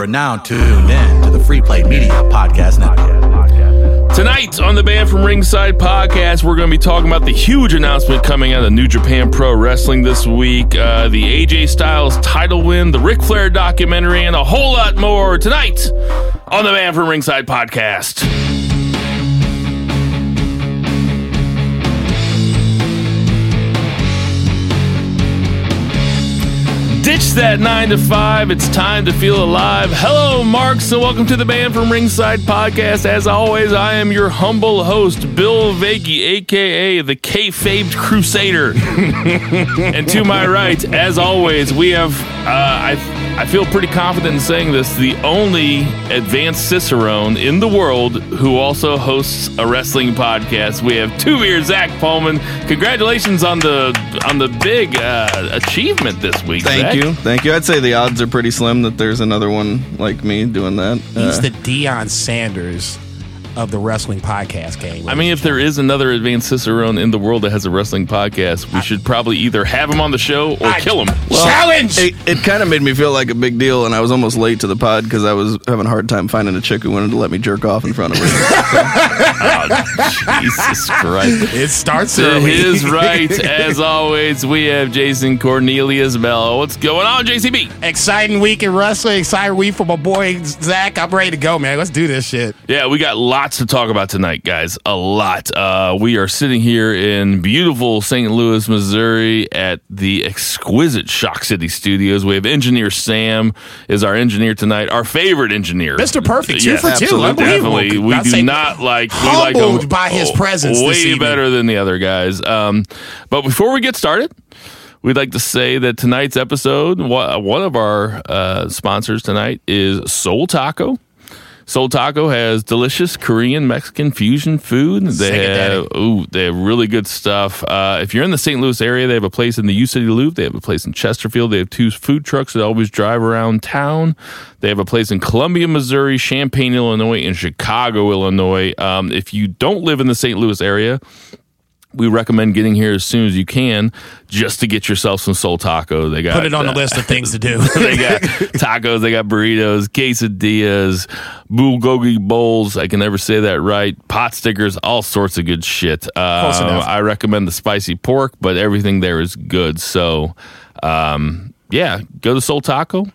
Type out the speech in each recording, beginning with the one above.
are now tuned in to the Free Play Media Podcast Network. Tonight on the Banned from Ringside podcast, we're going to be talking about the huge announcement coming out of New Japan Pro Wrestling this week, uh, the AJ Styles title win, the Ric Flair documentary, and a whole lot more tonight on the Banned from Ringside podcast. Ditch that nine to five. It's time to feel alive. Hello, Marks, and welcome to the Banned from Ringside podcast. As always, I am your humble host, Bill Vagey, aka the K-Fabed Crusader. and to my right, as always, we have uh, I I feel pretty confident in saying this, the only advanced cicerone in the world who also hosts a wrestling podcast. We have two ear Zach Pullman. Congratulations on the on the big uh, achievement this week. Thank Zach. You, thank you. I'd say the odds are pretty slim that there's another one like me doing that. He's Uh, the Deion Sanders of the wrestling podcast game. I mean, if there is another advanced cicerone in the world that has a wrestling podcast, we should probably either have him on the show or I- kill him. challenge. it, it kind of made me feel like a big deal, and I was almost late to the pod because I was having a hard time finding a chick who wanted to let me jerk off in front of her. Oh, Jesus Christ. it starts To early. his right, as always, we have Jason Cornelius Bell. What's going on, JCB? exciting week in wrestling. Exciting week for my boy Zach. I'm ready to go, man. Let's do this shit. Yeah, we got lots to talk about tonight, guys. A lot. Uh, we are sitting here in beautiful St. Louis, Missouri at the exquisite Shock City Studios. We have engineer Sam is our engineer tonight, our favorite engineer. Mr. Perfect, two Yeah, for two. Definitely. We do not like we like him by his presence way better than the other guys. Um, but before we get started, we'd like to say that tonight's episode, one of our uh, sponsors tonight is Seoul Taco. Seoul Taco has delicious Korean Mexican fusion food. They have ooh, they have really good stuff. Uh, if you're in the St. Louis area, they have a place in the U City Loop. They have a place in Chesterfield. They have two food trucks that always drive around town. They have a place in Columbia, Missouri, Champaign, Illinois, and Chicago, Illinois. Um, if you don't live in the St. Louis area, we recommend getting here as soon as you can just to get yourself some Seoul Taco. They got Put it on the uh, list of things to do. they got tacos, they got burritos, quesadillas, bulgogi bowls. I can never say that right. Pot stickers, all sorts of good shit. Uh. I recommend the spicy pork, but everything there is good. So, um, yeah, go to Seoul Taco.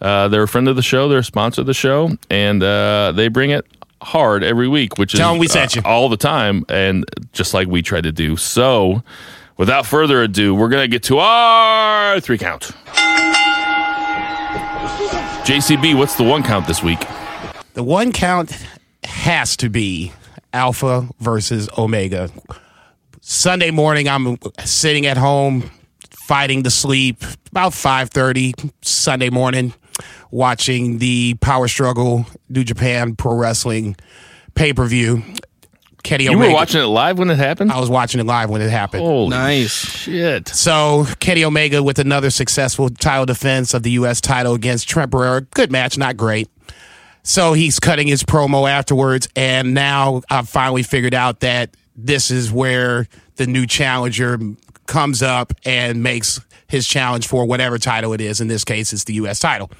Uh, they're a friend of the show. They're a sponsor of the show, and uh, they bring it hard every week, which is Tell 'em we sent uh, you. all the time, and just like we try to do. So, without further ado, we're gonna get to our three count. JCB, what's the one count this week? The one count has to be Alpha versus Omega. Sunday morning, I'm sitting at home, fighting to sleep. About five thirty Sunday morning, watching the Power Struggle New Japan Pro Wrestling pay per view. Kenny You Omega. were watching it live when it happened? I was watching it live when it happened. Holy Nice. shit. So Kenny Omega with another successful title defense of the U.S. title against Trent Beretta. Good match, not great. So he's cutting his promo afterwards, and now I've finally figured out that this is where the new challenger comes up and makes his challenge for whatever title it is. In this case, it's the U.S. title.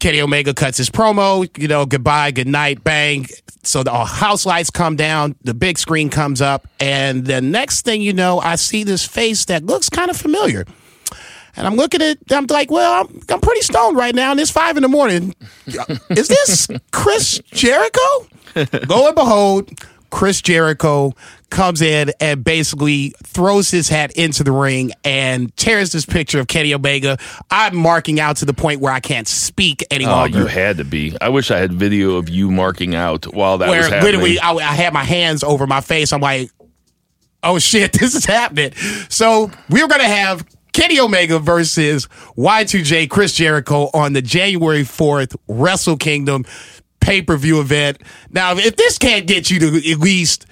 Kenny Omega cuts his promo, you know, goodbye, good night, bang. So the house lights come down, the big screen comes up, and the next thing you know, I see this face that looks kind of familiar. And I'm looking at I'm like, well, I'm, I'm pretty stoned right now, and it's five in the morning. Is this Chris Jericho? Lo and behold, Chris Jericho comes in and basically throws his hat into the ring and tears this picture of Kenny Omega. I'm marking out to the point where I can't speak any Oh, you had to be. I wish I had video of you marking out while that was happening. literally I, I had my hands over my face. I'm like, oh shit, this is happening. So we're gonna have Kenny Omega versus Y2J Chris Jericho on the January 4th Wrestle Kingdom pay per view event. Now, if this can't get you to at least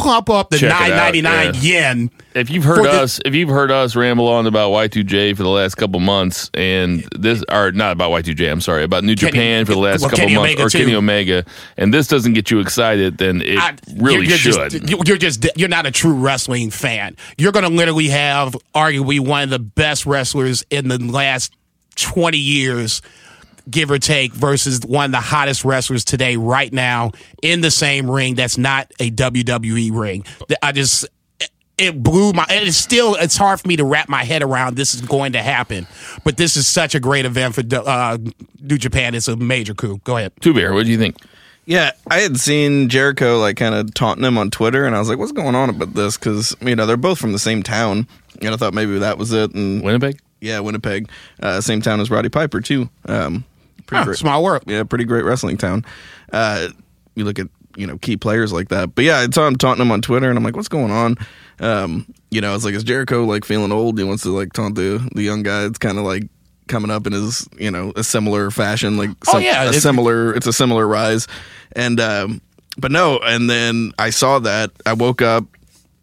pump up the Check it out, 999 yen. if you've heard for the- us, if you've heard us ramble on about Y2J for the last couple months, and this, or not about Y2J, I'm sorry, about New Kenny- Japan for the last well, couple Kenny months, Omega or Kenny. Omega, and this doesn't get you excited, then it I- really you're, you're should. Just, you're just you're not a true wrestling fan. You're going to literally have arguably one of the best wrestlers in the last 20 years give or take, versus one of the hottest wrestlers today, right now, in the same ring that's not a WWE ring. I just it blew my and it's still it's hard for me to wrap my head around this is going to happen but this is such a great event for uh, new japan it's a major coup go ahead Two Beer, what do you think? Yeah, I had seen Jericho like kind of taunting him on Twitter, and I was like, "What's going on about this?" Because you know they're both from the same town, and I thought maybe that was it. And Winnipeg? yeah, Winnipeg, uh, same town as Roddy Piper too. Um, Huh, great, small world yeah, pretty great wrestling town. Uh, you look at you know key players like that, but yeah, I saw him taunting him on Twitter, and I'm like, "What's going on?" Um, you know, it's like is Jericho like feeling old? He wants to like taunt the the young guy. It's kind of like coming up in his you know a similar fashion, like Oh, yeah, a it- similar. It's a similar rise, and um, but no, and then I saw that I woke up.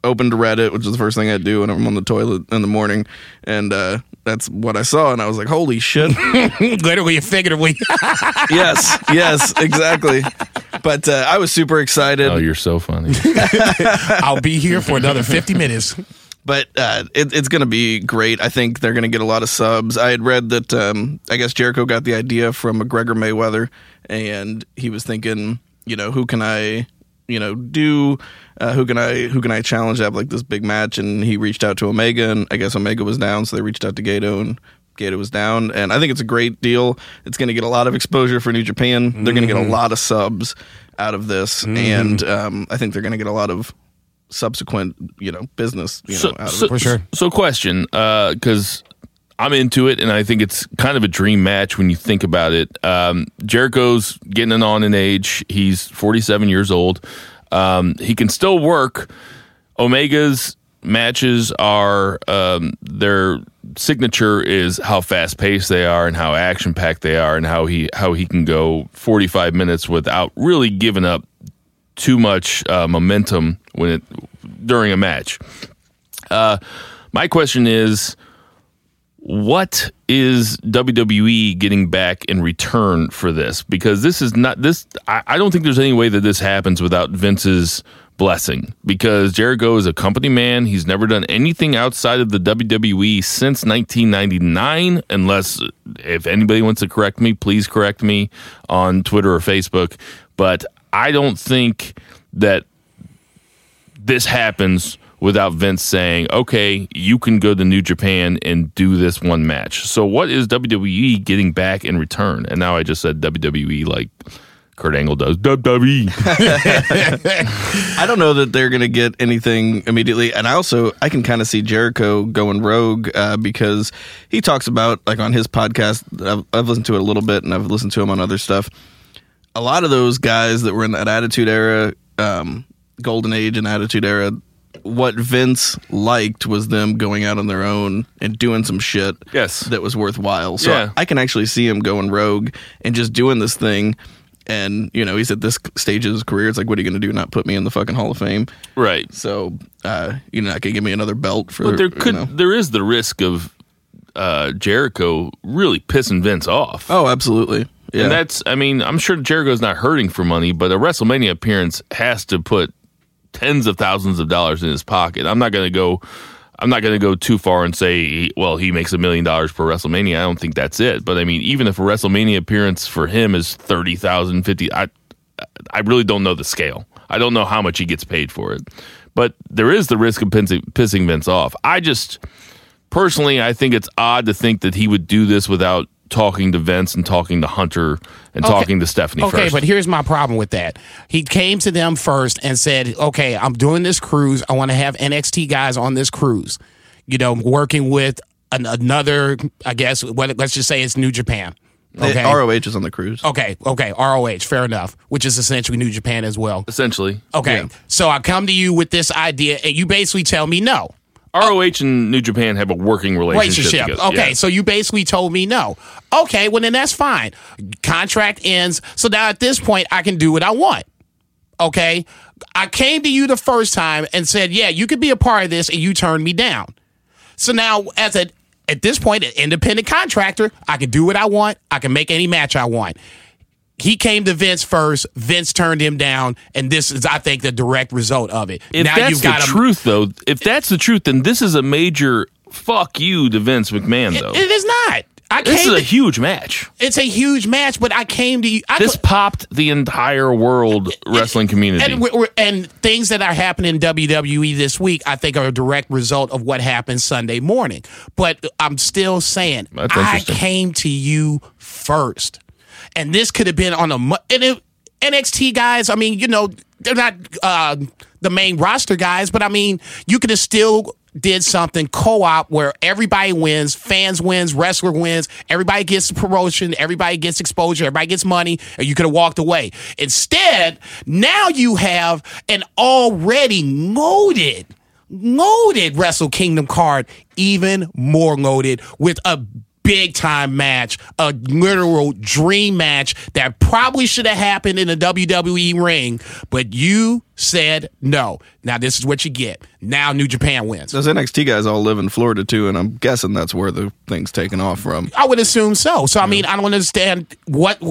Opened Reddit, which is the first thing I do when I'm on the toilet in the morning, and uh, that's what I saw, and I was like, "Holy shit!" literally and figuratively yes, yes, exactly. But uh, I was super excited. Oh, you're so funny. i'll be here for another 50 minutes but uh, it, it's going to be great. I think they're going to get a lot of subs. I had read that um, I guess Jericho got the idea from McGregor Mayweather, and he was thinking, you know, who can I, you know, do, uh, who can I, who can I challenge to have like this big match? And he reached out to Omega, and I guess Omega was down, so they reached out to Gedo, and Gedo was down. And I think it's a great deal. It's going to get a lot of exposure for New Japan. They're going to get a lot of subs out of this, and um, I think they're going to get a lot of subsequent, you know, business, you know, so, out of so, it. For sure. So, question, because I'm into it, and I think it's kind of a dream match when you think about it. Um, Jericho's getting on in age. He's 47 years old. Um, he can still work. Omega's matches are um, their signature is how fast paced they are and how action packed they are and how he how he can go 45 minutes without really giving up too much uh, momentum when it during a match. Uh, my question is, what is WWE getting back in return for this? Because this is not this. I, I don't think there's any way that this happens without Vince's blessing. Because Jericho is a company man. He's never done anything outside of the WWE since 1999. Unless if anybody wants to correct me, please correct me on Twitter or Facebook. But I don't think that this happens without Vince saying, okay, you can go to New Japan and do this one match. So, what is WWE getting back in return? And now I just said WWE like Kurt Angle does. WWE. I don't know that they're going to get anything immediately. And I also, I can kind of see Jericho going rogue uh, because he talks about, like on his podcast, I've, I've listened to it a little bit and I've listened to him on other stuff. A lot of those guys that were in that Attitude Era, um, Golden Age and Attitude Era, what Vince liked was them going out on their own and doing some shit Yes. that was worthwhile. So Yeah. I can actually see him going rogue and just doing this thing. And, you know, he's at this stage of his career. It's like, what are you going to do? Not put me in the fucking Hall of Fame? right. So, uh, you're not going to give me another belt for But there you could know. there is the risk of uh, Jericho really pissing Vince off. Oh, absolutely. Yeah. And that's, I mean, I'm sure Jericho's not hurting for money, but a WrestleMania appearance has to put tens of thousands of dollars in his pocket. I'm not going to go, I'm not going to go too far and say, well, he makes a million dollars per WrestleMania. I don't think that's it. But I mean, even if a WrestleMania appearance for him is 30,000, 50, I, I really don't know the scale. I don't know how much he gets paid for it. But there is the risk of pissing Vince off. I just, personally, I think it's odd to think that he would do this without talking to Vince and talking to Hunter and Okay. talking to Stephanie Okay, first. but here's my problem with that. He came to them first and said, "Okay, I'm doing this cruise. I want to have NXT guys on this cruise. You know, working with an, another. I guess what let's just say it's New Japan. Okay, The ROH is on the cruise. okay, okay. ROH, fair enough. Which is essentially New Japan as well. Essentially, Okay, so I come to you with this idea, and you basically tell me no. ROH and New Japan have a working relationship. relationship. together. Okay, Yeah. so you basically told me no. Okay, well then that's fine. Contract ends. So now at this point I can do what I want. Okay? I came to you the first time and said, "Yeah, you could be a part of this," and you turned me down. So now as a at this point an independent contractor, I can do what I want. I can make any match I want. He came to Vince first. Vince turned him down, and this is, I think, the direct result of it. If now that's you've got the a- truth, though, if that's the truth, then this is a major fuck you to Vince McMahon, though. It is not. I This is a to- huge match. it's a huge match, but I came to you. I This popped the entire world wrestling community. and, and things that are happening in WWE this week, I think, are a direct result of what happened Sunday morning. But I'm still saying, I came to you first, and this could have been on a and NXT guys. I mean, you know, they're not uh, the main roster guys, but I mean, you could have still did something co-op where everybody wins, fans wins, wrestler wins, everybody gets promotion, everybody gets exposure, everybody gets money, and you could have walked away. Instead, now you have an already loaded, loaded Wrestle Kingdom card, even more loaded with a big time match, a literal dream match that probably should have happened in a WWE ring, but you said no. Now this is what you get. Now New Japan wins. Those NXT guys all live in Florida too, and I'm guessing that's where the thing's taken off from. I would assume so. So I mean, I don't understand what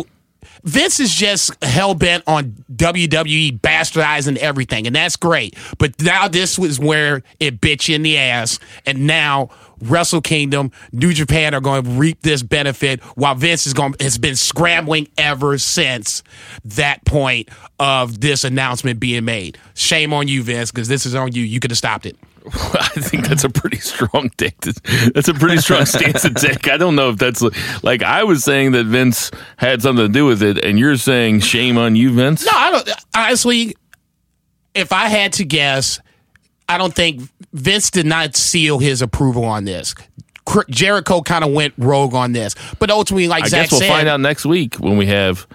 Vince is just hell bent on WWE bastardizing everything, and that's great. But now this was where it bit you in the ass, and now Wrestle Kingdom, New Japan are going to reap this benefit, while Vince is going has been scrambling ever since that point of this announcement being made. Shame on you, Vince, because this is on you. You could have stopped it. I think that's a pretty strong take. to- That's a pretty strong stance to take. I don't know if that's like I was saying that Vince had something to do with it, and you're saying shame on you, Vince. No, I don't. Honestly, if I had to guess, I don't think Vince did not seal his approval on this. Jericho kind of went rogue on this, but ultimately, like I Zach guess we'll said, find out next week when we have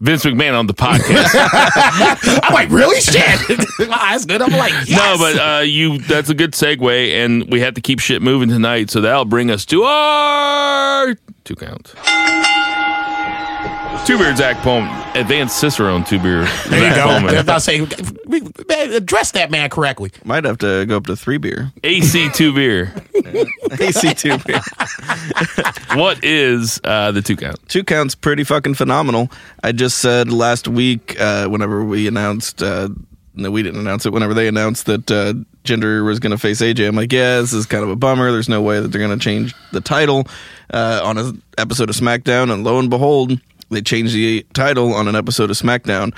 Vince McMahon on the podcast. I'm like, really, shit. My eyes good. I'm like, yes. No, but uh, you that's a good segue, and we have to keep shit moving tonight, so that'll bring us to our two count. Two beer Zach Pullman, advanced Cicerone two beer. there you go. Pullman. I'm not saying man, address that man correctly. Might have to go up to three beer. AC two beer. AC two beer. What is uh, the two count? Two counts pretty fucking phenomenal. I just said last week, uh, whenever we announced, uh, no, we didn't announce it. Whenever they announced that uh, Jinder was going to face AJ, I'm like, yeah, this is kind of a bummer. There's no way that they're going to change the title uh, on an episode of SmackDown, and lo and behold, they changed the title on an episode of SmackDown.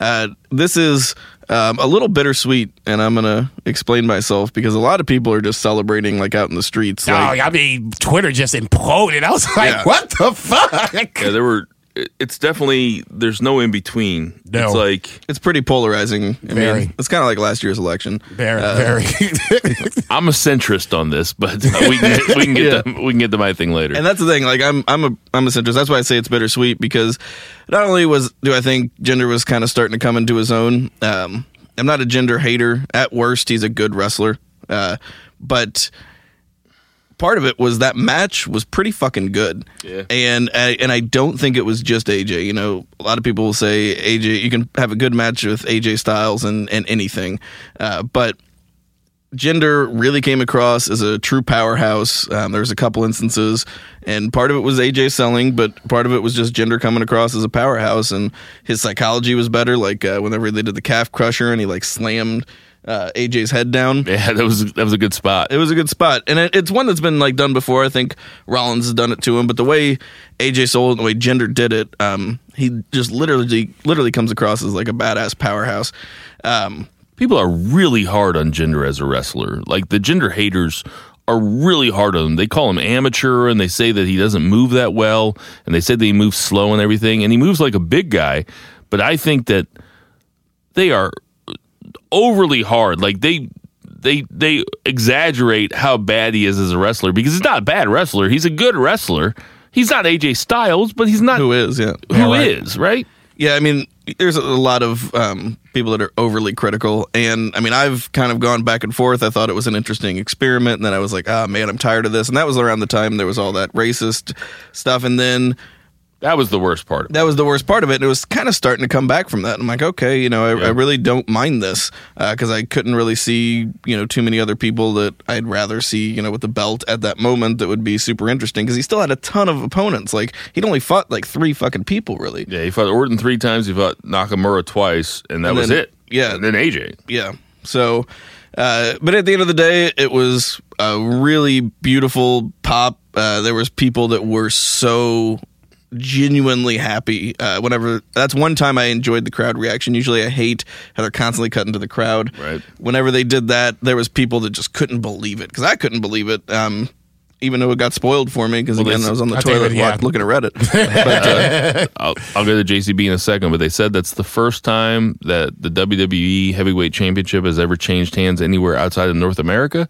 Uh, this is um, a little bittersweet, and I'm gonna explain myself because a lot of people are just celebrating like out in the streets. Like, oh, I mean, Twitter just imploded. I was like, Yeah. what the fuck? Yeah, there were. It- It's definitely there's no in between. No. It's like it's pretty polarizing. I Very. mean, it's kind of like last year's election. Very, Uh, very. I'm a centrist on this, but we can we can get Yeah. to, we can get to my thing later. And that's the thing. Like I'm, I'm a, I'm a centrist. That's why I say it's bittersweet because not only was do I think Jinder was kind of starting to come into his own. Um, I'm not a Jinder hater. At worst, he's a good wrestler. Uh, but part of it was that match was pretty fucking good. Yeah. And I, and I don't think it was just AJ. You know, a lot of people will say AJ. You can have a good match with AJ Styles and and anything, uh, but Jinder really came across as a true powerhouse. Um, there was a couple instances, and part of it was AJ selling, but part of it was just Jinder coming across as a powerhouse, and his psychology was better. Like uh, whenever they did the calf crusher, and he like slammed uh, AJ's head down. yeah, that was that was a good spot. It was a good spot, and it, it's one that's been like done before. I think Rollins has done it to him, but the way AJ sold, and the way Jinder did it, um, he just literally, literally comes across as like a badass powerhouse. Um, People are really hard on Jinder as a wrestler. Like the Jinder haters are really hard on him. They call him amateur and they say that he doesn't move that well and they said that he moves slow and everything and he moves like a big guy. But I think that they are overly hard. Like they they they exaggerate how bad he is as a wrestler because he's not a bad wrestler. He's a good wrestler. He's not AJ Styles, but he's not who is? Yeah, who is, right? Yeah, I mean, there's a lot of um, people that are overly critical, and I mean, I've kind of gone back and forth. I thought it was an interesting experiment, and then I was like, "Ah, man, I'm tired of this." And that was around the time there was all that racist stuff, and then That was the worst part. of it. that was the worst part of it. And it was kind of starting to come back from that. I'm like, okay, you know, I, I really don't mind this because I couldn't really see, you know, too many other people that I'd rather see, you know, with the belt at that moment that would be super interesting because he still had a ton of opponents. Like he'd only fought like three fucking people, really. Yeah, he fought Orton three times. He fought Nakamura twice, and that And was then- it. yeah. and then AJ. Yeah. So, uh, but at the end of the day, it was a really beautiful pop. Uh, there was people that were so genuinely happy uh, whenever that's one time i enjoyed the crowd reaction usually i hate how they're constantly cutting to the crowd Right. whenever they did that there was people that just couldn't believe it because i couldn't believe it um, even though it got spoiled for me because Well, again i was on the I toilet it- yeah. looking at reddit but, uh, I'll, I'll go to JCB in a second, but they said that's the first time that the WWE Heavyweight Championship has ever changed hands anywhere outside of North America.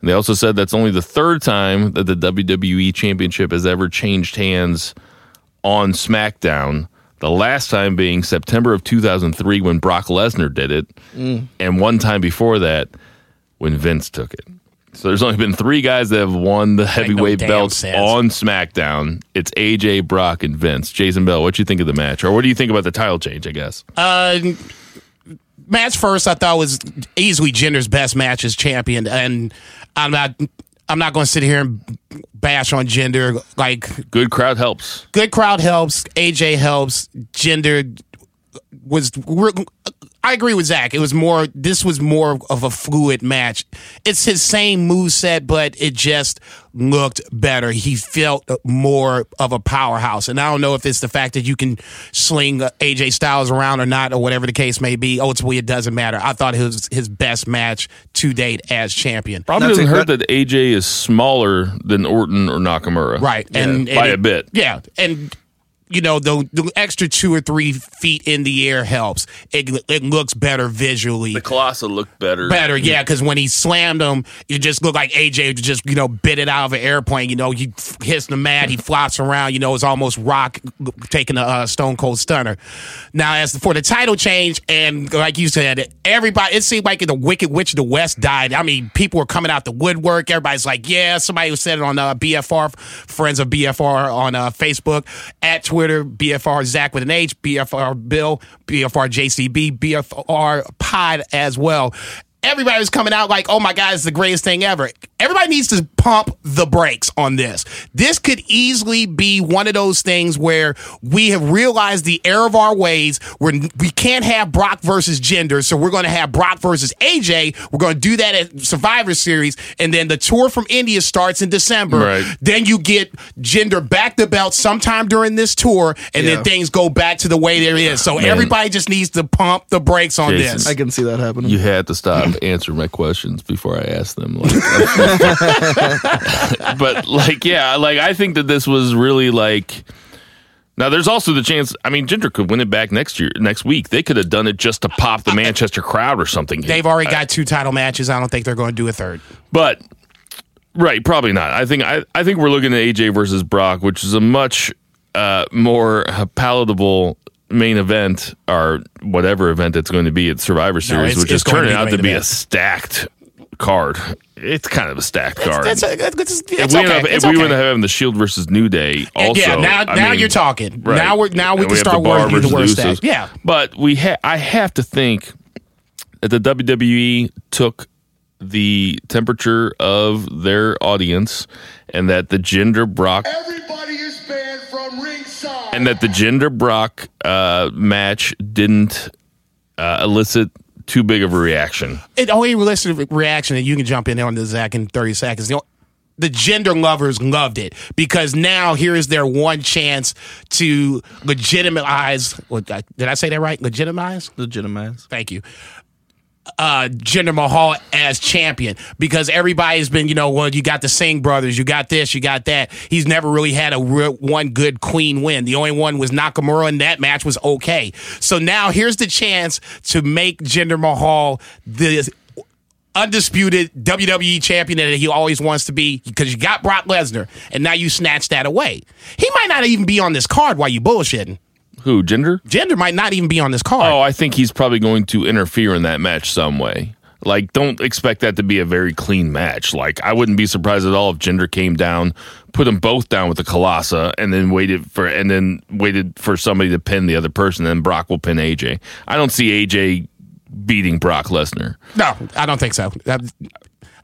And they also said that's only the third time that the WWE Championship has ever changed hands on SmackDown. The last time being September of 2003 when Brock Lesnar did it, and one time before that when Vince took it. So there's only been three guys that have won the heavyweight damn belts on SmackDown. It's AJ, Brock, and Vince. Jason Bell, what do you think of the match, or what do you think about the title change? I guess. Uh, match first, I thought was easily Jinder's best match as champion, and I'm not. I'm not going to sit here and bash on Jinder. Like, Good crowd helps. good crowd helps. AJ helps. Jinder was. We're- I agree with Zach. It was more. This was more of a fluid match. It's his same move set, but it just looked better. He felt more of a powerhouse, and I don't know if it's the fact that you can sling uh, AJ Styles around or not, or whatever the case may be. Ultimately, it doesn't matter. I thought it was his best match to date as champion. Probably That's doesn't hurt that AJ is smaller than Orton or Nakamura. right and, by and a it- bit. yeah and you know the the extra two or three feet in the air helps. It, it looks better visually. The Khallas looked better. better yeah because when he slammed him it just looked like aj just you know bit it out of an airplane you know he f- hits the mat he flops around you know it's almost rock taking a uh, stone cold stunner. Now as for the title change and like you said everybody it seemed like the wicked witch of the west died. I mean people were coming out the woodwork. Everybody's like yeah somebody who said it on uh, bfr friends of bfr on uh, facebook. At twitter bfr zach with an h bfr bill bfr jcb bfr pod as well everybody was coming out like, oh my God, it's the greatest thing ever. Everybody needs to pump the brakes on this. This could easily be one of those things where we have realized the error of our ways. Where we can't have Brock versus Jinder, so we're going to have Brock versus AJ. We're going to do that at Survivor Series, and then the tour from India starts in December. Right. Then you get Jinder back the belt sometime during this tour, and Yeah. then things go back to the way there is. So everybody just needs to pump the brakes on Jason, this. i can see that happening You had to stop answering my questions before I ask them. Like, but like, yeah, like I think that this was really like. Now, there's also the chance. I mean, Jinder could win it back next year, next week. They could have done it just to pop the Manchester crowd or something. They've already got two title matches. I don't think they're going to do a third. But right, probably not. I think I, I think we're looking at AJ versus Brock, which is a much uh, more palatable main event or whatever event it's going to be at Survivor Series, it's- which it's is going to turning out to main be a stacked card. It's kind of a stacked card. That's, that's, that's, if we, okay. end up, It's if we okay. would have having the Shield versus New Day, also yeah, now I now mean, you're talking. right. Now we're now we And can have start the Bar working through the versus worst Usos. stat. Yeah, But we ha- I have to think that the WWE took the temperature of their audience and that the Jinder Brock Everybody is banned from ringside. And that the Jinder Brock uh, match didn't uh, elicit too big of a reaction. it only elicited a reaction, and you can jump in there on the Zach in thirty seconds. You know, the Jinder lovers loved it because now here is their one chance to legitimize. Did I say that right? Legitimize. legitimize Thank you. Uh, Jinder Mahal as champion because everybody's been, you know, well, you got the Singh brothers, you got this, you got that. He's never really had a real, one good clean win. The only one was Nakamura, and that match was okay. So now here's the chance to make Jinder Mahal the undisputed WWE champion that he always wants to be because you got Brock Lesnar, and now you snatch that away. He might not even be on this card while you bullshitting. Who Jinder? Jinder might not even be on this card. Oh, I think he's probably going to interfere in that match some way. Like, don't expect that to be a very clean match. Like, I wouldn't be surprised at all if Jinder came down, put them both down with the Khallas, and then waited for and then waited for somebody to pin the other person. Then Brock will pin AJ. I don't see AJ beating Brock Lesnar. No, I don't think so.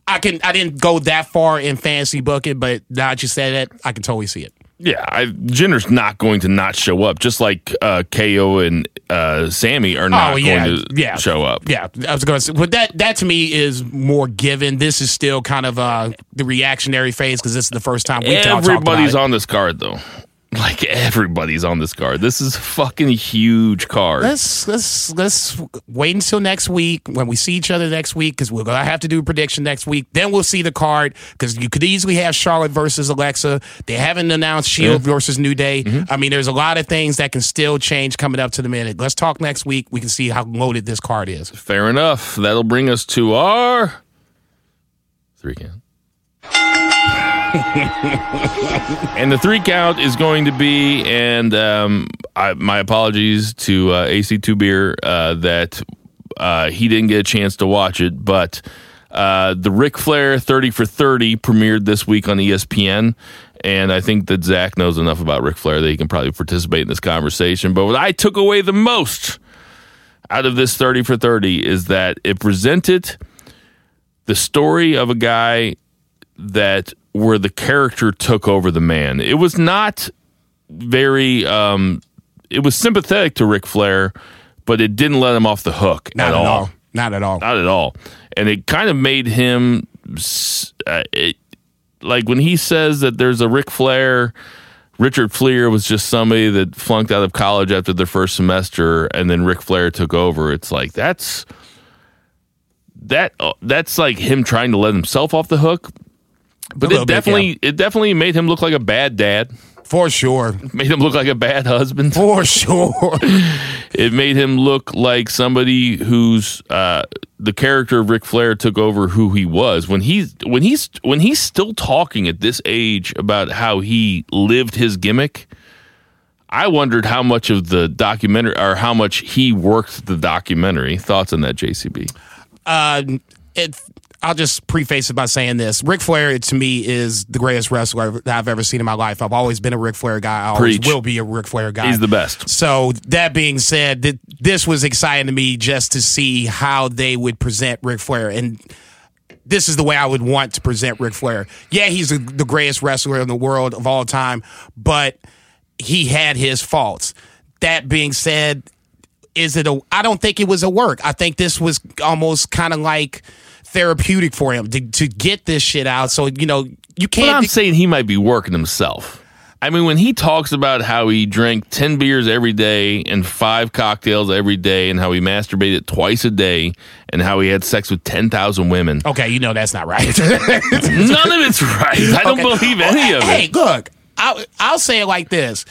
I can. I didn't go that far in fantasy booking, but now that you said it, I can totally see it. Yeah, I, Jinder's not going to not show up. Just like uh, KO and uh, Sami are not Oh yeah, going to yeah, show up. Yeah, I was going to say, but that that to me is more given. This is still kind of uh, the reactionary phase because this is the first time we talked Everybody's about it. on this card though. Like everybody's on this card. This is a fucking huge card. Let's let's let's wait until next week when we see each other next week because we're gonna have to do a prediction next week. Then we'll see the card because you could easily have Charlotte versus Alexa. They haven't announced Shield versus New Day. Mm-hmm. I mean, there's a lot of things that can still change coming up to the minute. Let's talk next week. We can see how loaded this card is. Fair enough. That'll bring us to our three count. and the three count is going to be, and um, I, my apologies to uh, AC2 Beer uh, that uh, he didn't get a chance to watch it, but uh, the Ric Flair 30 for 30 premiered this week on ESPN. And I think that Zach knows enough about Ric Flair that he can probably participate in this conversation. But what I took away the most out of this 30 for 30 is that it presented the story of a guy that where the character took over the man. It was not very um it was sympathetic to Ric Flair, but it didn't let him off the hook Not at all. all. Not at all. Not at all. And it kind of made him s- uh, it, like when he says that there's a Ric Flair Richard Fliehr was just somebody that flunked out of college after their first semester, and then Ric Flair took over. It's like that's that uh, that's like him trying to let himself off the hook. But little it bit, definitely it definitely made him look like a bad dad. For sure. Made him look like a bad husband. For sure. It made him look like somebody who's uh, the character of Ric Flair took over who he was when he's when he's when he's still talking at this age about how he lived his gimmick. I wondered how much of the documentary or how much he worked the documentary. Thoughts on that, JCB? uh, it, I'll just preface it by saying this: Ric Flair to me is the greatest wrestler that I've ever seen in my life. I've always been a Ric Flair guy. I always Preach. will be a Ric Flair guy. He's the best. So that being said, th- this was exciting to me just to see how they would present Ric Flair and. This is the way I would want to present Ric Flair. Yeah, he's a, the greatest wrestler in the world of all time, but he had his faults. That being said, is it a I don't think it was a work. I think this was almost kind of like therapeutic for him to, to get this shit out. So, you know, you can't I'm saying he might be working himself. I mean, when he talks about how he drank 10 beers every day and five cocktails every day and how he masturbated twice a day and how he had sex with 10,000 women, Okay, you know that's not right. none of it's right. I don't Okay. believe any of Hey, it. Hey, look, I'll, I'll say it like this.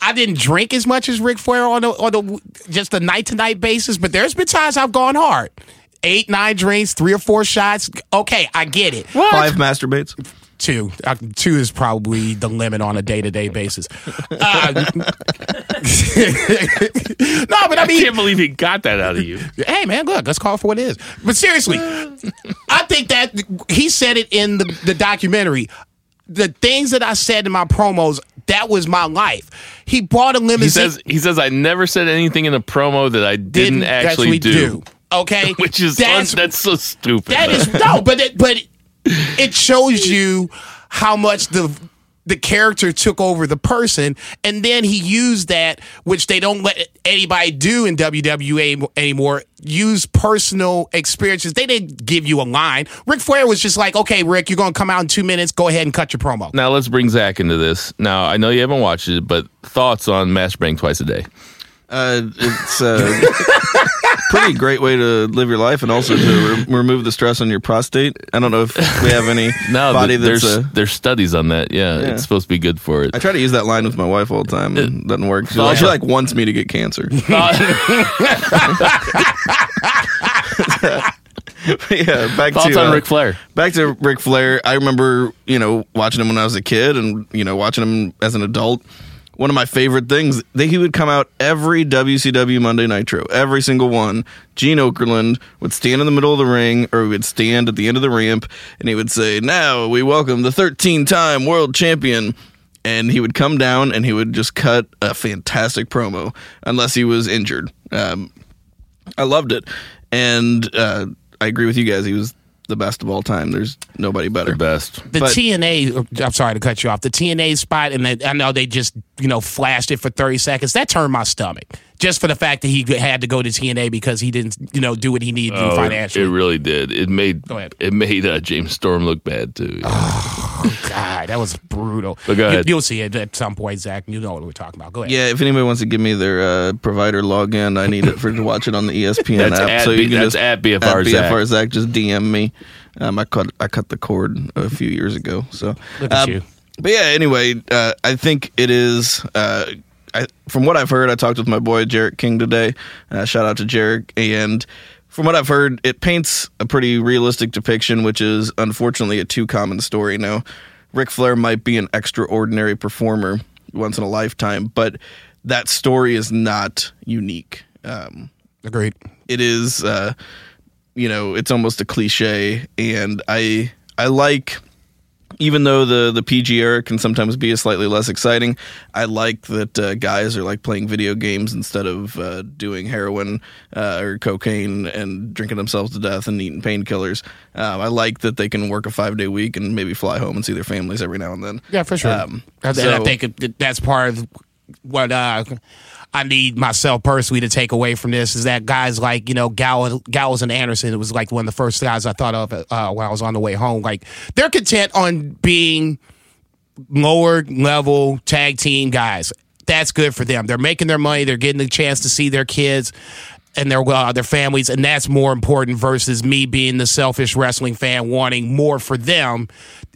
I didn't drink as much as Ric Flair on the on the just a night to night basis, but there's been times I've gone hard. Eight, nine drinks, three or four shots. Okay, I get it. Five masturbates. Two, uh, two is probably the limit on a day to day basis. Uh, no, but I mean, I mean, can't believe he got that out of you. hey man, look, let's call it for what it is. But seriously, I think that he said it in the, the documentary. The things that I said in my promos, that was my life. He bought a limousine. He says he says I never said anything in a promo that I didn't, actually, do. Okay, Which is that's un- that's so stupid. that is no, but it, but it shows you how much the the character took over the person, and then he used that, which they don't let anybody do in WWE anymore. Use personal experiences. They didn't give you a line. Ric Flair was just like, "Okay, Rick, you're going to come out in two minutes. Go ahead and cut your promo." Now let's bring Zach into this. Now I know you haven't watched it, but thoughts on masturbating twice a day? Uh, it's a pretty great way to live your life and also to re- remove the stress on your prostate. I don't know if we have any No, body th- that's. there's Uh, there's studies on that. Yeah, Yeah. it's supposed to be good for it. I try to use that line with my wife all the time. and it doesn't work. She, like, she like wants me to get cancer. yeah, back Thoughts to on uh, Ric Flair? Back to Ric Flair. I remember, you know, watching him when I was a kid, and you know, watching him as an adult. One of my favorite things that he would come out every WCW Monday Nitro, every single one. Gene Okerlund would stand in the middle of the ring, or he would stand at the end of the ramp, and he would say, "Now we welcome the 13-time world champion." And he would come down and he would just cut a fantastic promo, unless he was injured. Um, I loved it, and uh, I agree with you guys. He was the best of all time. There's nobody better. The Best. the But- TNA, I'm sorry to cut you off. The TNA spot, and they, I know they just you know flashed it for 30 seconds. That turned my stomach. Just for the fact that he had to go to TNA because he didn't, you know, do what he needed to do Oh, financially. It really did. It made Go ahead. it made uh, James Storm look bad too. God, that was brutal. But go ahead. You, will see it at some point, Zach. You know what we're talking about. Go ahead. Yeah, if anybody wants to give me their uh, provider login, I need it for to watch it on the ESPN That's app. at so B- you can that's just at BFR at Zach. BFR Zach. Just DM me. Um, I cut I cut the cord a few years ago. So Look at um, you. But yeah, anyway, uh, I think it is. I, from what I've heard, I talked with my boy Jarek King today. Uh, shout out to Jarek. And from what I've heard, it paints a pretty realistic depiction, which is unfortunately a too common story. Now, Ric Flair might be an extraordinary performer once in a lifetime, but that story is not unique. Um, Agreed. it is uh you know it's almost a cliche and i i like even though the the PG era can sometimes be a slightly less exciting, I like that uh, guys are like playing video games instead of uh, doing heroin uh, or cocaine and drinking themselves to death and eating painkillers. Um, I like that they can work a five day week and maybe fly home and see their families every now and then. Yeah, for sure. Um, and so- I think that's part of what uh, I need myself personally to take away from this is that guys like you know Gallows, Gallows and Anderson. It was like one of the first guys I thought of uh, when I was on the way home. Like they're content on being lower level tag team guys. That's good for them. They're making their money. They're getting the chance to see their kids and their uh, their families, and that's more important versus me being the selfish wrestling fan wanting more for them.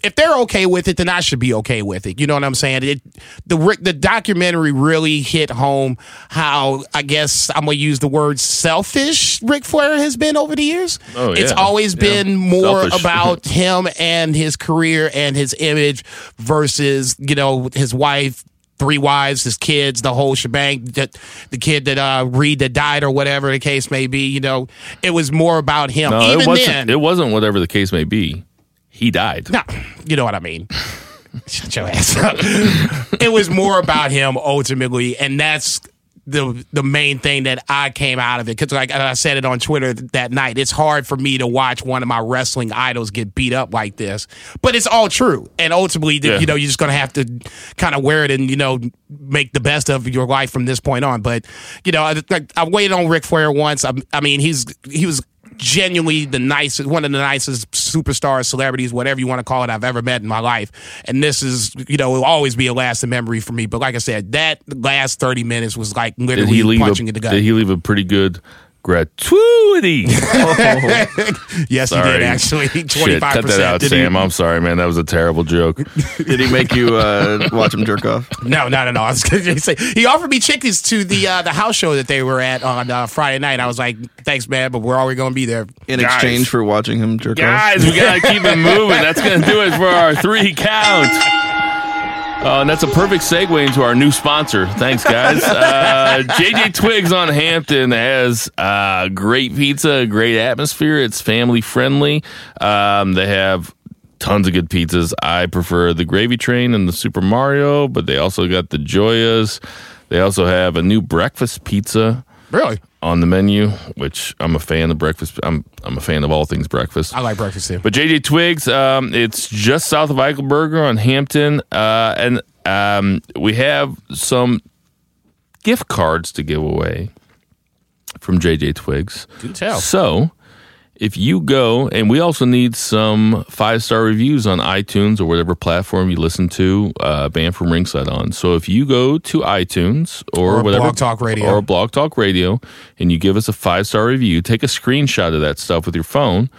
If they're okay with it, then I should be okay with it. You know what I'm saying? It, the the documentary really hit home how I guess I'm gonna use the word selfish Ric Flair has been over the years. Oh, yeah. It's always been more Selfish. about him and his career and his image versus you know his wife three wives his kids the whole shebang that the kid that uh Reid that died or whatever the case may be you know it was more about him No, even it wasn't. then It wasn't whatever the case may be. He died. no, you know what I mean. Shut your ass up. it was more about him ultimately, and that's the the main thing that I came out of it. Because like I said it on Twitter that night, it's hard for me to watch one of my wrestling idols get beat up like this. But it's all true, and ultimately, Yeah. you know, you're just gonna have to kind of wear it and you know make the best of your life from this point on. But you know, I, like, I waited on Ric Flair once. I, I mean, he's he was genuinely the nicest, one of the nicest superstars, celebrities, whatever you want to call it, I've ever met in my life. And this is, you know, it'll always be a lasting memory for me. But like I said, that last 30 minutes was like literally punching a, in the gut. Did he leave a pretty good gratuity? yes, Sorry. he did actually. 25%. Cut that out, Did he- Sam. I'm sorry, man. That was a terrible joke. Did he make you uh, watch him jerk off? No, no, no, no. I was going to say he offered me chickens to the uh, the house show that they were at on uh, Friday night. I was like, "Thanks, man, but we're already going to be there." In Guys. exchange for watching him jerk off? Guys, we gotta keep it moving. That's gonna do it for our three count. Uh, and that's a perfect segue into our new sponsor. Thanks, guys. Uh, JJ Twigs on Hampton has uh, great pizza, great atmosphere. It's family friendly. Um, they have tons of good pizzas. I prefer the Gravy Train and the Super Mario, but they also got the Joyas. They also have a new breakfast pizza Really, on the menu, which I'm a fan of breakfast. I'm I'm a fan of all things breakfast. I like breakfast too. But JJ Twigs, um, it's just south of Eichelberger on Hampton, uh, and um, we have some gift cards to give away from JJ Twigs. Do tell. So, if you go, and we also need some five star reviews on iTunes or whatever platform you listen to uh, Banned from Ringside on. So, if you go to iTunes or, Or whatever, Blog Talk Radio. or Blog Talk Radio, and you give us a five star review, take a screenshot of that stuff with your phone,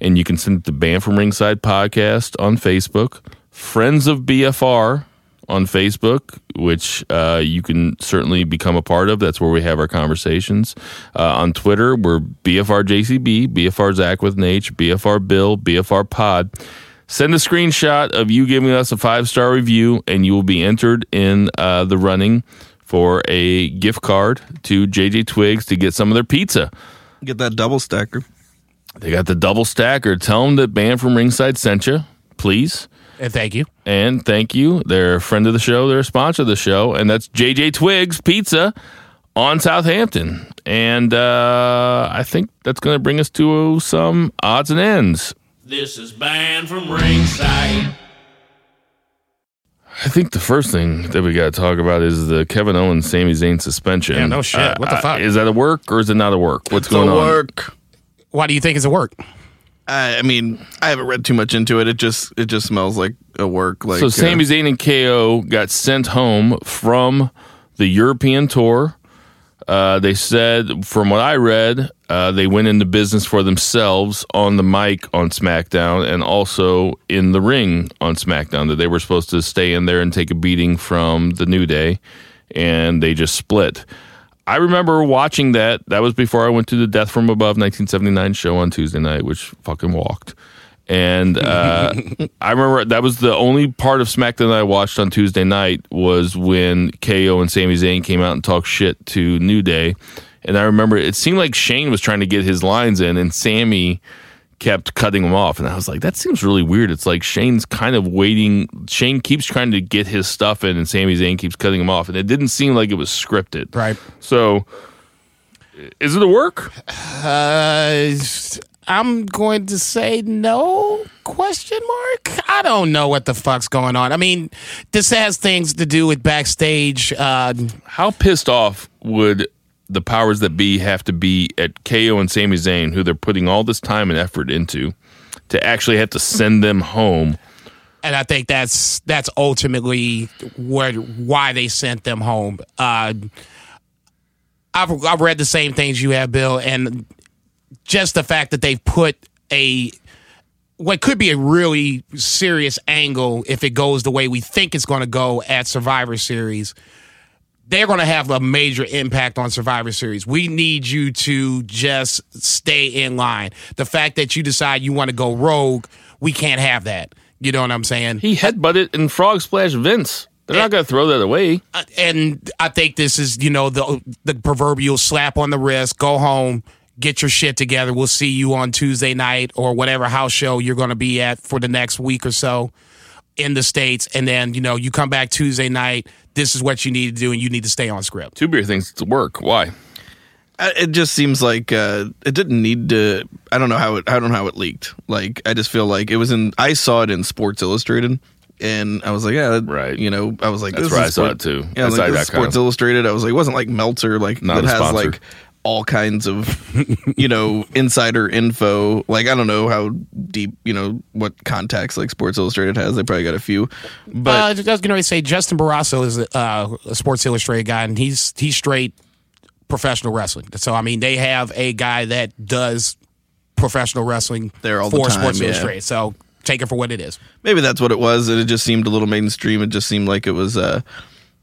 and you can send it to Banned from Ringside podcast on Facebook, Friends of BFR on Facebook, which uh, you can certainly become a part of. That's where we have our conversations. Uh, on Twitter, we're BFRJCB, BFR Zach with an H, BFR Bill, BFR Pod. Send a screenshot of you giving us a five star review, and you will be entered in uh, the running for a gift card to JJ Twigs to get some of their pizza. Get that double stacker. They got the double stacker. Tell them that Banned from Ringside sent you, please. And thank you. And thank you. They're a friend of the show. They're a sponsor of the show. And that's JJ Twigs Pizza on Southampton. And uh, I think that's going to bring us to some odds and ends. This is banned from ringside. I think the first thing that we got to talk about is the Kevin Owens Sami Zayn suspension. Yeah, no shit. What the fuck? is that a work or is it not a work? What's It's going a on? work. Why do you think it's a work? I, I mean, I haven't read too much into it. It just it just smells like a work. Like So uh, Sami Zayn and KO got sent home from the European tour. Uh, they said, from what I read, uh, they went into business for themselves on the mic on SmackDown and also in the ring on SmackDown. That they were supposed to stay in there and take a beating from the New Day, and they just split. I remember watching that. That was before I went to the Death from Above 1979 show on Tuesday night, which fucking walked. And uh, I remember that was the only part of SmackDown that I watched on Tuesday night was when KO and Sami Zayn came out and talked shit to New Day. And I remember it seemed like Shane was trying to get his lines in, and Sami kept cutting him off. And I was like, that seems really weird. It's like Shane's kind of waiting. Shane keeps trying to get his stuff in, and Sami Zayn keeps cutting him off. And it didn't seem like it was scripted. Right. So, is it a work? Uh, I'm going to say no. Question mark. I don't know what the fuck's going on. I mean, this has things to do with backstage. Uh, How pissed off would the powers that be have to be at KO and Sami Zayn, who they're putting all this time and effort into, to actually have to send them home? and I think that's that's ultimately where why they sent them home. Uh, I've I've read the same things you have, Bill, and just the fact that they've put a what could be a really serious angle if it goes the way we think it's going to go at Survivor Series. They're going to have a major impact on Survivor Series. We need you to just stay in line. The fact that you decide you want to go rogue, we can't have that. You know what I'm saying? He headbutted and frog splash Vince. They're not going to throw that away. Uh, and I think this is, you know, the the proverbial slap on the wrist. Go home, get your shit together. We'll see you on Tuesday night or whatever house show you're going to be at for the next week or so in the states. And then, you know, you come back Tuesday night. This is what you need to do, and you need to stay on script. Two Beer thinks it's a work. Why? It just seems like uh, it didn't need to. I don't know how it. I don't know how it leaked. Like I just feel like it was in. I saw it in Sports Illustrated, and I was like, yeah, that- Right. You know, I was like, That's this where is I saw it too. Yeah, That's like like this is Sports of- Illustrated. I was like, it wasn't like Meltzer, like Not that a has sponsor. like all kinds of you know insider info. Like I don't know how deep you know what contacts like Sports Illustrated has. They probably got a few, but uh, I was to say Justin Barrasso is uh, a Sports Illustrated guy, and he's he's straight professional wrestling. So I mean, they have a guy that does professional wrestling There all the for time, Sports yeah. Illustrated. So take it for what it is. maybe that's what it was. It just seemed a little mainstream. It just seemed like it was, uh,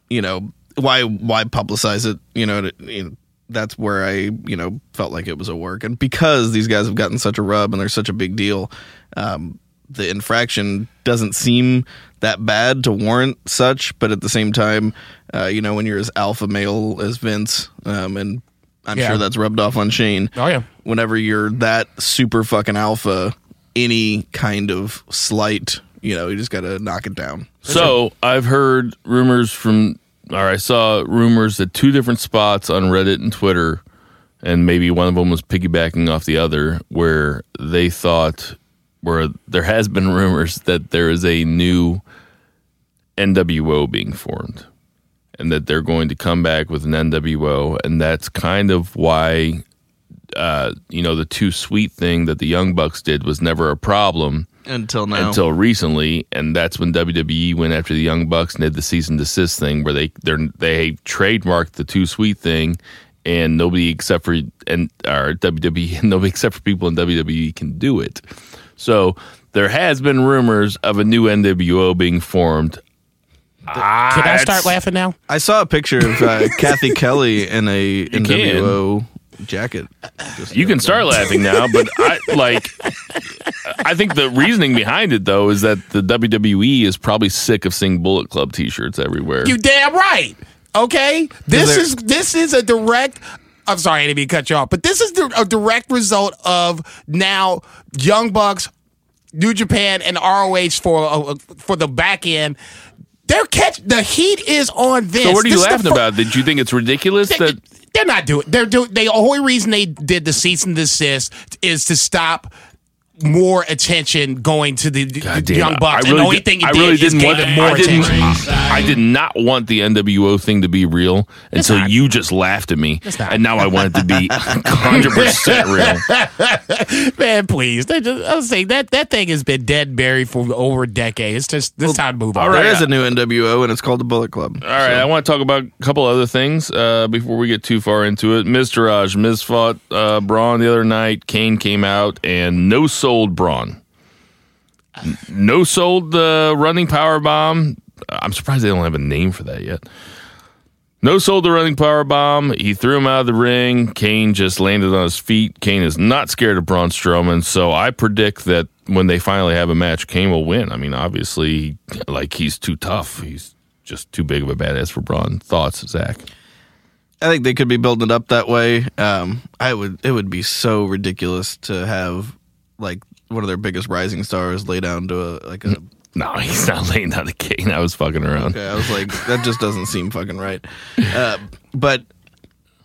you know, why why publicize it? You know, to, you know, that's where I you know felt like it was a work, and because these guys have gotten such a rub and they're such a big deal, um, the infraction doesn't seem that bad to warrant such. But at the same time, uh, you know, when you're as alpha male as Vince, um, and I'm Yeah. sure that's rubbed off on Shane Oh yeah. whenever you're that super fucking alpha, any kind of slight, you know, you just got to knock it down. So I've heard rumors from, or I saw rumors at two different spots on Reddit and Twitter, and maybe one of them was piggybacking off the other, where they thought, where there has been rumors that there is a new NWO being formed, and that they're going to come back with an NWO, and that's kind of why. Uh, you know, the too sweet thing that the Young Bucks did was never a problem Until now. until recently, and that's when WWE went after the Young Bucks and did the cease and desist thing, where they they they trademarked the too sweet thing, and nobody except for and our WWE nobody except for people in WWE can do it. So there has been rumors of a new NWO being formed. Can I start laughing now? I saw a picture of uh, Kathy Kelly in a can. NWO jacket. Just- You can start laughing now, but I like. I think the reasoning behind it, though, is that the WWE is probably sick of seeing Bullet Club T-shirts everywhere. You damn right. Okay, this is this is a direct. I'm sorry, I didn't mean to cut you off, but this is the, a direct result of now Young Bucks, New Japan, and ROH for uh, for the back end. They're catch the heat is on this. so what are you This laughing fir- about? Did you think it's ridiculous They, that? they're not doing. They're doing. The only reason they did the cease and desist is to stop more attention going to the God damn, young I bucks. and the only did- thing he I did really is didn't gave want, it more I didn't, attention. I did not want the NWO thing to be real until not. you just laughed at me, and now I want it to be 100 percent real. Man, please. Just- I was saying that that thing has been dead and buried for over a decade. It's just this time to move on. all right. There is a new NWO, and it's called the Bullet Club. All right, I want to talk about a couple other things uh, before we get too far into it. Mr. Raj, Miz fought uh, Braun the other night. Kane came out and no sold Braun. No sold the running power bomb. I'm surprised they don't have a name for that yet. No sold the running power bomb. He threw him out of the ring. Kane just landed on his feet. Kane is not scared of Braun Strowman, so I predict that when they finally have a match, Kane will win. I mean, obviously, like he's too tough. He's just too big of a badass for Braun. Thoughts, Zach? I think they could be building it up that way. Um, I would. It would be so ridiculous to have like one of their biggest rising stars lay down to a like a. No, he's not laying down the Kane. I was fucking around. Okay, I was like, that just doesn't seem fucking right. Uh, but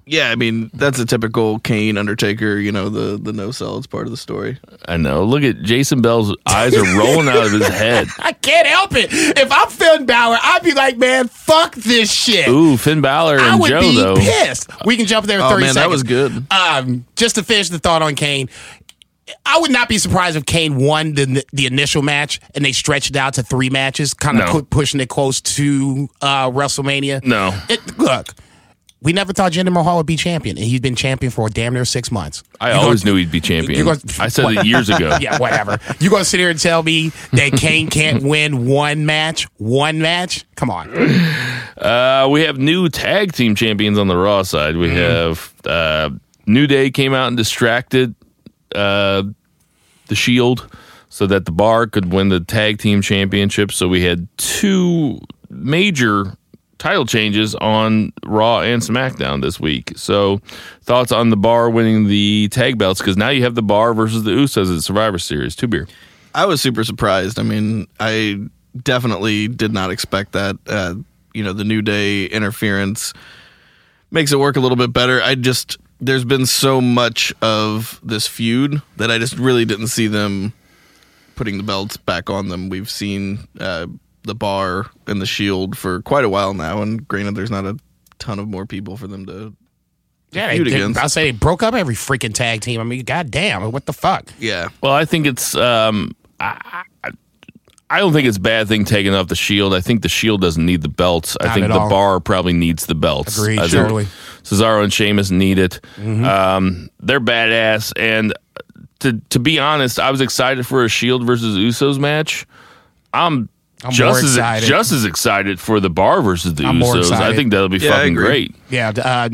yeah, I mean, that's a typical Kane Undertaker. You know, the the no sell is part of the story. I know. Look at Jason Bell's eyes are rolling out of his head. I can't help it. If I'm Finn Balor, I'd be like, man, fuck this shit. Ooh, Finn Balor I and would Joe be though. pissed. We can jump there in Oh 30 man, seconds. that was good. Um, just to finish the thought on Kane, I would not be surprised if Kane won the the initial match and they stretched it out to three matches, kind of No. pu- pushing it close to uh, WrestleMania. No. It, look, we never thought Jinder Mahal would be champion, and he's been champion for a damn near six months. I You always gonna- knew he'd be champion. gonna- I said it years ago. Yeah, whatever. you gonna sit here and tell me that Kane can't win one match? One match? Come on. Uh, we have new tag team champions on the Raw side. We have uh, New Day came out and distracted uh, the Shield so that the Bar could win the tag team championship. So we had two major title changes on Raw and SmackDown this week. So thoughts on the Bar winning the tag belts because now you have the Bar versus the Usos at Survivor Series. Two beer. I was super surprised. I mean, I definitely did not expect that. Uh, you know, the New Day interference makes it work a little bit better. I just there's been so much of this feud that I just really didn't see them putting the belts back on them. We've seen uh, the Bar and the Shield for quite a while now, and granted, there's not a ton of more people for them to. Yeah, they, feud they, against. I'll say they broke up every freaking tag team. I mean, goddamn, what the fuck? Yeah, Well, I think it's. Um, I, I, I don't think it's a bad thing taking off the shield. I think the shield doesn't need the belts. I think the all. bar probably needs the belts. Agreed, I think totally. Cesaro and Sheamus need it. Mm-hmm. Um, they're badass, and to to be honest, I was excited for a Shield versus Usos match. I'm. I'm just as excited. just as excited for the bar versus the I'm more Usos. I think that'll be Yeah, fucking great. Yeah, uh,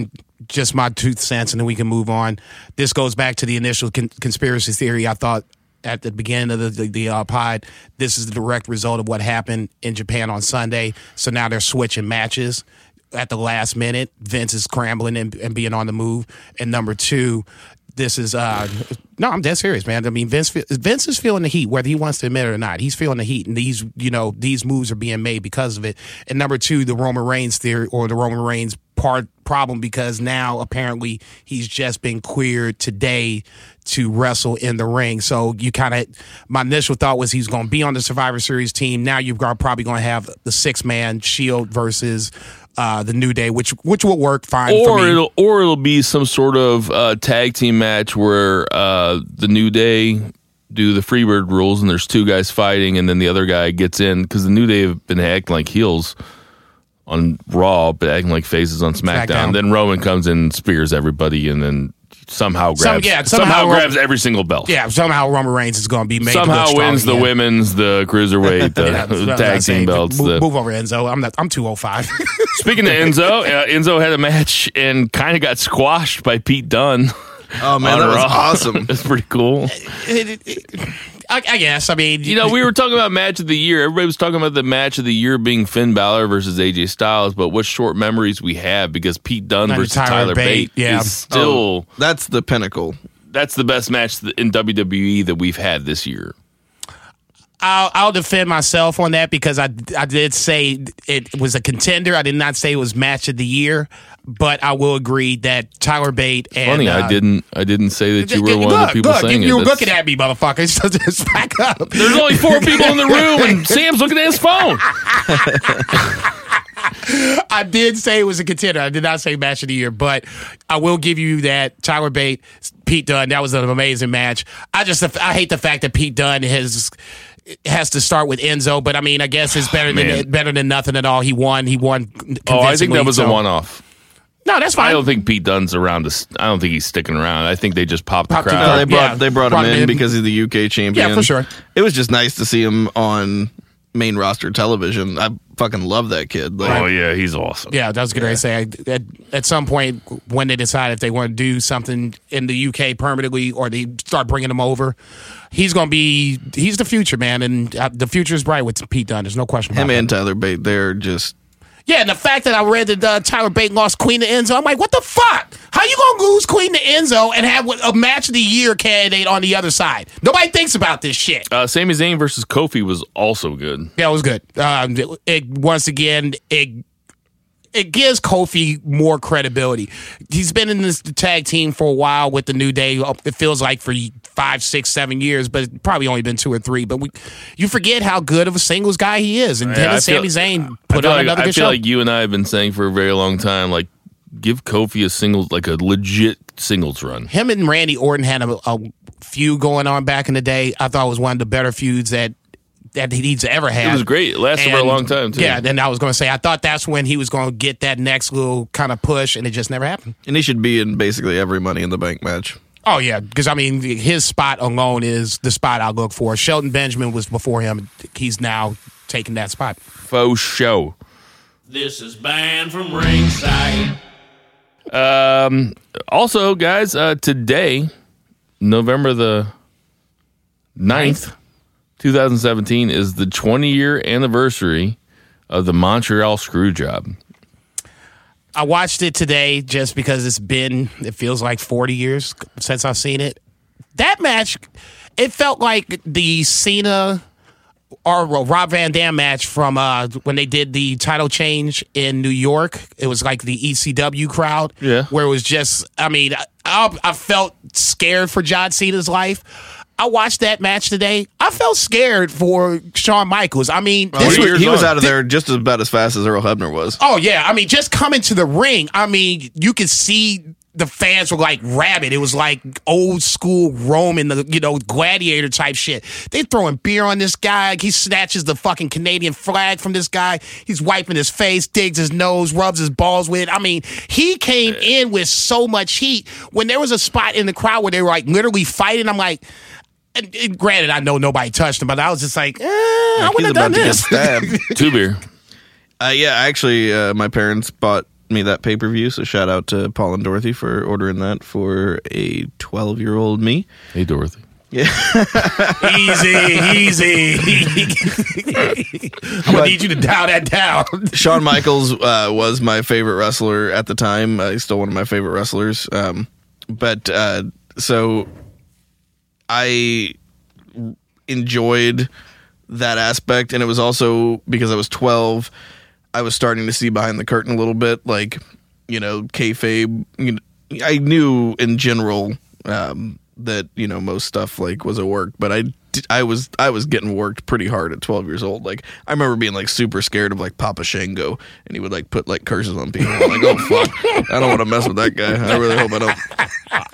just my two cents, and then we can move on. This goes back to the initial con- conspiracy theory. I thought at the beginning of the the, the uh, pod, this is the direct result of what happened in Japan on Sunday. So now they're switching matches at the last minute. Vince is scrambling and, and being on the move. And number two, this is uh no, I'm dead serious, man. I mean, Vince Vince is feeling the heat, whether he wants to admit it or not. He's feeling the heat, and these you know these moves are being made because of it. And number two, the Roman Reigns theory or the Roman Reigns part problem because now apparently he's just been cleared today to wrestle in the ring. So you kind of my initial thought was he's going to be on the Survivor Series team. Now you've probably going to have the six man Shield versus. Uh, the New Day, which which will work fine for or me. it'll or it'll be some sort of uh, tag team match where uh, the New Day do the Freebird rules and there's two guys fighting and then the other guy gets in because the New Day have been acting like heels on Raw, but acting like faces on SmackDown. SmackDown. Then Roman comes in, and spears everybody, and then somehow grabs Some- yeah, somehow, somehow Ro- grabs every single belt. Yeah, somehow Roman Reigns is going to be made Somehow wins the again. women's, the cruiserweight, the Yeah, tag saying. team belts. Move, the- move over, Enzo. I'm not. I'm 205. Speaking of Enzo, uh, Enzo had a match and kind of got squashed by Pete Dunne. Oh man, that was Raw. awesome. That's pretty cool. I, I guess. I mean, You know, we were talking about match of the year. Everybody was talking about the match of the year being Finn Balor versus AJ Styles, but what short memories we have because Pete Dunne Under versus Tyler Tyler, Bate, Bate, yeah. is still Oh, that's the pinnacle. that's the best match in WWE that we've had this year. I'll, I'll defend myself on that because I I did say it was a contender. I did not say it was match of the year, but I will agree that Tyler Bate and Funny, uh, I didn't. I didn't say that you were Look, one of the people look, saying you, it. you were That's- looking at me, motherfucker. So just back up. There's only four people in the room, and Sam's looking at his phone. I did say it was a contender. I did not say match of the year, but I will give you that Tyler Bate, Pete Dunne. That was an amazing match. I just I hate the fact that Pete Dunne has has to start with Enzo, but I mean, I guess it's better Man. than better than nothing at all. He won. He won. Oh, I think that was a one-off. No, that's fine. I don't think Pete Dunne's around. To, s- I don't think he's sticking around. I think they just popped the Popped the crowd. No, they brought Yeah, they brought, brought him him in in. because he's the UK champion. Yeah, for sure. It was just nice to see him on main roster television. I fucking love that kid. Like, oh yeah, he's awesome. Yeah, that was good to say. At, at some point, when they decide if they want to do something in the UK permanently or they start bringing him over, he's going to be he's the future, man, and uh, the future is bright with Pete Dunne. There's no question about him that. and Tyler Bate, they're just Yeah, and the fact that I read that uh, Tyler Bate lost Queen to Enzo, I'm like, what the fuck? How you gonna lose Queen to Enzo and have a match of the year candidate on the other side? Nobody thinks about this shit. Uh, Sami Zayn versus Kofi was also good. Yeah, it was good. Um, it, it- once again it it gives Kofi more credibility. He's been in this tag team for a while with the New Day. It feels like for five, six, seven years, but it's probably only been two or three. But we, you forget how good of a singles guy he is, and him Yeah, I and Sami Zayn put feel on like, another I good feel show. like you and I have been saying for a very long time, like give Kofi a single, like a legit singles run. him and Randy Orton had a, a feud going on back in the day. I thought it was one of the better feuds that that he's ever had. It was great. It lasted for a long time too. Yeah, then I was going to say I thought that's when he was going to get that next little kind of push, and it just never happened. and he should be in basically every Money in the Bank match. Oh yeah, because I mean his spot alone is the spot I look for. Shelton Benjamin was before him. He's now taking that spot. faux show. This is banned from ringside. Um, also, guys, uh, today, November the 9th, 2017, is the 20 year anniversary of the Montreal screw job. I watched it today just because it's been it feels like 40 years since I've seen it. That match it felt like the Cena or Rob Van Dam match from uh, when they did the title change in New York. It was like the ECW crowd, Yeah. where it was just. I mean, I, I felt scared for John Cena's life. I watched that match today. I felt scared for Shawn Michaels. I mean, He, was- he was out of there just about as fast as Earl Hebner was. Oh yeah, I mean, just coming to the ring, I mean, you could see the fans were like rabid. It was like old school Roman, the you know gladiator type shit. They throwing beer on this guy. He snatches the fucking Canadian flag from this guy. He's wiping his face, digs his nose, rubs his balls with it. I mean, he came in with so much heat. When there was a spot in the crowd where they were like literally fighting, I'm like. And, and granted, I know nobody touched him, but I was just like, eh, I He's wouldn't have about done to get this. stabbed. Two beer. Uh, yeah, actually, uh, my parents bought me that pay per view, so shout out to Paul and Dorothy for ordering that for a 12 year old me. Hey, Dorothy. Yeah. easy, easy. I'm gonna need you to dial that down. Shawn Michaels uh, was my favorite wrestler at the time. Uh, he's still one of my favorite wrestlers. Um, but uh, so I enjoyed that aspect, and it was also because I was 12. I was starting to see behind the curtain a little bit, like you know, kayfabe. You know, I knew in general um, that you know most stuff like was a work, but I I was I was getting worked pretty hard at 12 years old. Like I remember being like super scared of like Papa Shango, and he would like put like curses on people. I'm like, oh fuck, I don't want to mess with that guy. I really hope I don't.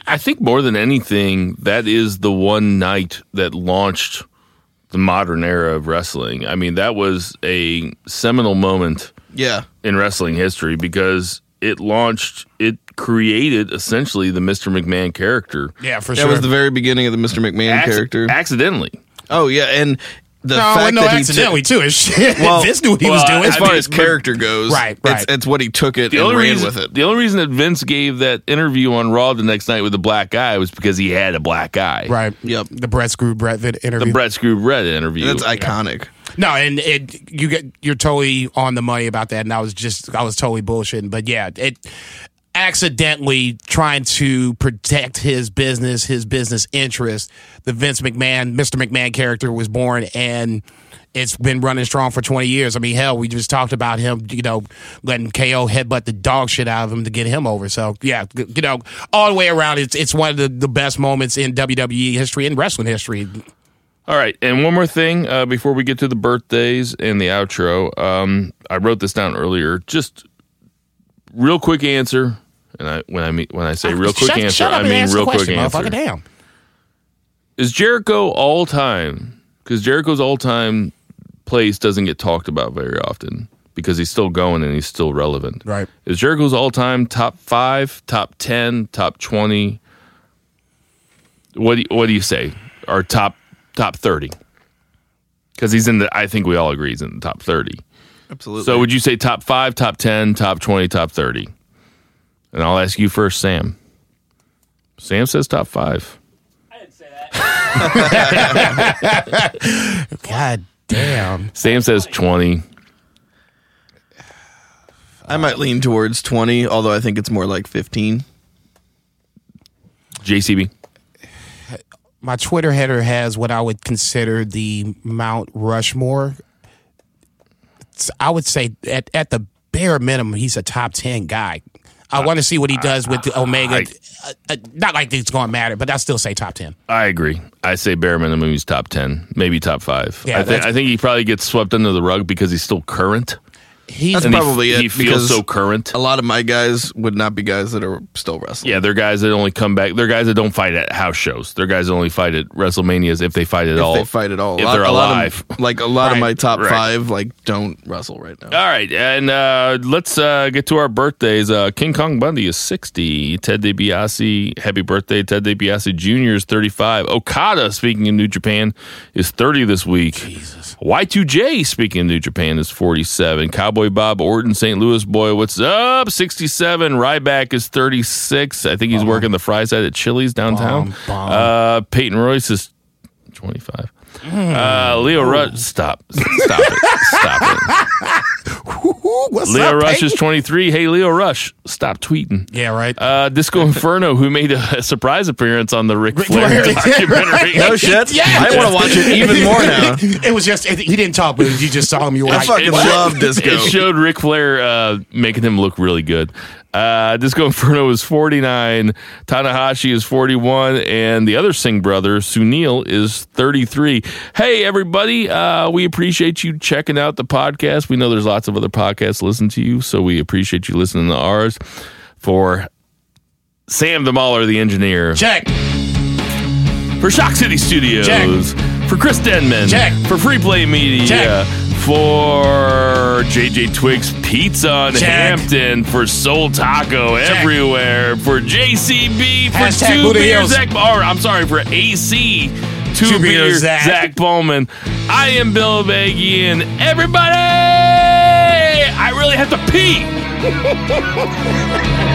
I think more than anything, that is the one night that launched the modern era of wrestling. I mean, that was a seminal moment Yeah, in wrestling history because it launched, it created essentially the Mr. McMahon character. Yeah, for that sure. That was the very beginning of the Mr. McMahon Acc- character. Accidentally. Oh yeah, and the no, fact no, that he accidentally too. Is shit. Well- Vince knew what he was doing. as I far mean, as character goes, Right, right. it's what he took it The and only ran reason, with it. the only reason that Vince gave that interview on Raw the next night with the black guy was because he had a black eye. right. Yep. The Bret Screw Bret vid- The. Bret Screw Red interview. That's iconic. no, and it you get you're totally on the money about that, and I was just I was totally bullshitting. But yeah, it accidentally trying to protect his business, his business interest. The Vince McMahon, Mr. McMahon character was born and it's been running strong for 20 years. I mean, hell, we just talked about him, you know, letting KO headbutt the dog shit out of him to get him over. So, yeah, you know, all the way around, it's, it's one of the, the best moments in WWE history and wrestling history. All right, and one more thing uh, before we get to the birthdays and the outro. Um, I wrote this down earlier. Just real quick answer, and I when I mean when I say real quick shut, answer, shut up I and mean real the quick question, answer. Damn. Is Jericho all time? Because Jericho's all time place doesn't get talked about very often because he's still going and he's still relevant. Right. Is Jericho's all time top five, top ten, top twenty? What do you, what do you say? Or top top thirty? Because he's in the. I think we all agree he's in the top thirty. Absolutely. So would you say top five, top ten, top twenty, top thirty? And I'll ask you first, Sam. Sam says top five. I didn't say that. God damn. Sam says twenty. I might lean towards 20, although I think it's more like 15. JCB. my Twitter header has what I would consider the Mount Rushmore. It's- I would say at, at the bare minimum, he's a top 10 guy. I want to see what he does with the Omega. I- Uh, uh, not like it's going to matter, but I still say top 10. I agree. I say bare minimum he's top ten, maybe top five. Yeah, I, think I think he probably gets swept under the rug because he's still current. He's That's And he- probably he, it, feels because so current. A lot of my guys would not be guys that are still wrestling. Yeah, they're guys that only come back. They're guys that don't fight at house shows. They're guys that only fight at WrestleManias if they fight at If all. they fight at all. If lot, they're a lot alive. Of, like a lot of my top right. five, like don't wrestle right now. All right, and uh, let's uh, get to our birthdays. Uh, King Kong Bundy is 60. Ted DiBiase, happy birthday. Ted DiBiase Jr. is 35. Okada, speaking in New Japan, is 30 this week. Jesus. Y2J, speaking in New Japan, is 47. Cowboy Bob Orton, St. Louis boy, what's up? 67. Ryback is 36. I think he's working the fry side at Chili's downtown. Bomb, bomb. Uh, Peyton Royce is 25. Uh, Lio Rush, stop. Stop it. Stop it. What's Lio up, Rush Peyton? is 23. Hey, Lio Rush, stop tweeting. Yeah, right. Uh, Disco Inferno, who made a, surprise appearance on the Ric Flair Flair. documentary. No shit. Yeah. I want to watch it even more now. it was just, he didn't talk, but you just saw him. You were I like, fucking It- love Disco. It showed Ric Flair uh, making him look really good. Uh, Disco Inferno is 49, Tanahashi is 41, and the other Singh brother, Sunil, is 33. Hey, everybody, uh, we appreciate you checking out the podcast. We know there's lots of other podcasts to listen to you, so we appreciate you listening to ours. For Sam the Mauler, the engineer, check. for Shock City Studios, Check. For Chris Denman, Check. for Free Play Media, Check. for JJ Twig's Pizza in Check. Hampton, for Seoul Taco everywhere, for JCB, for Hashtag Two Beers Hills. Zach, or I'm sorry, for AC, Two, Two Beers Beers Zach. Zach Bowman. I am Bill Baggy, and everybody, I really have to pee.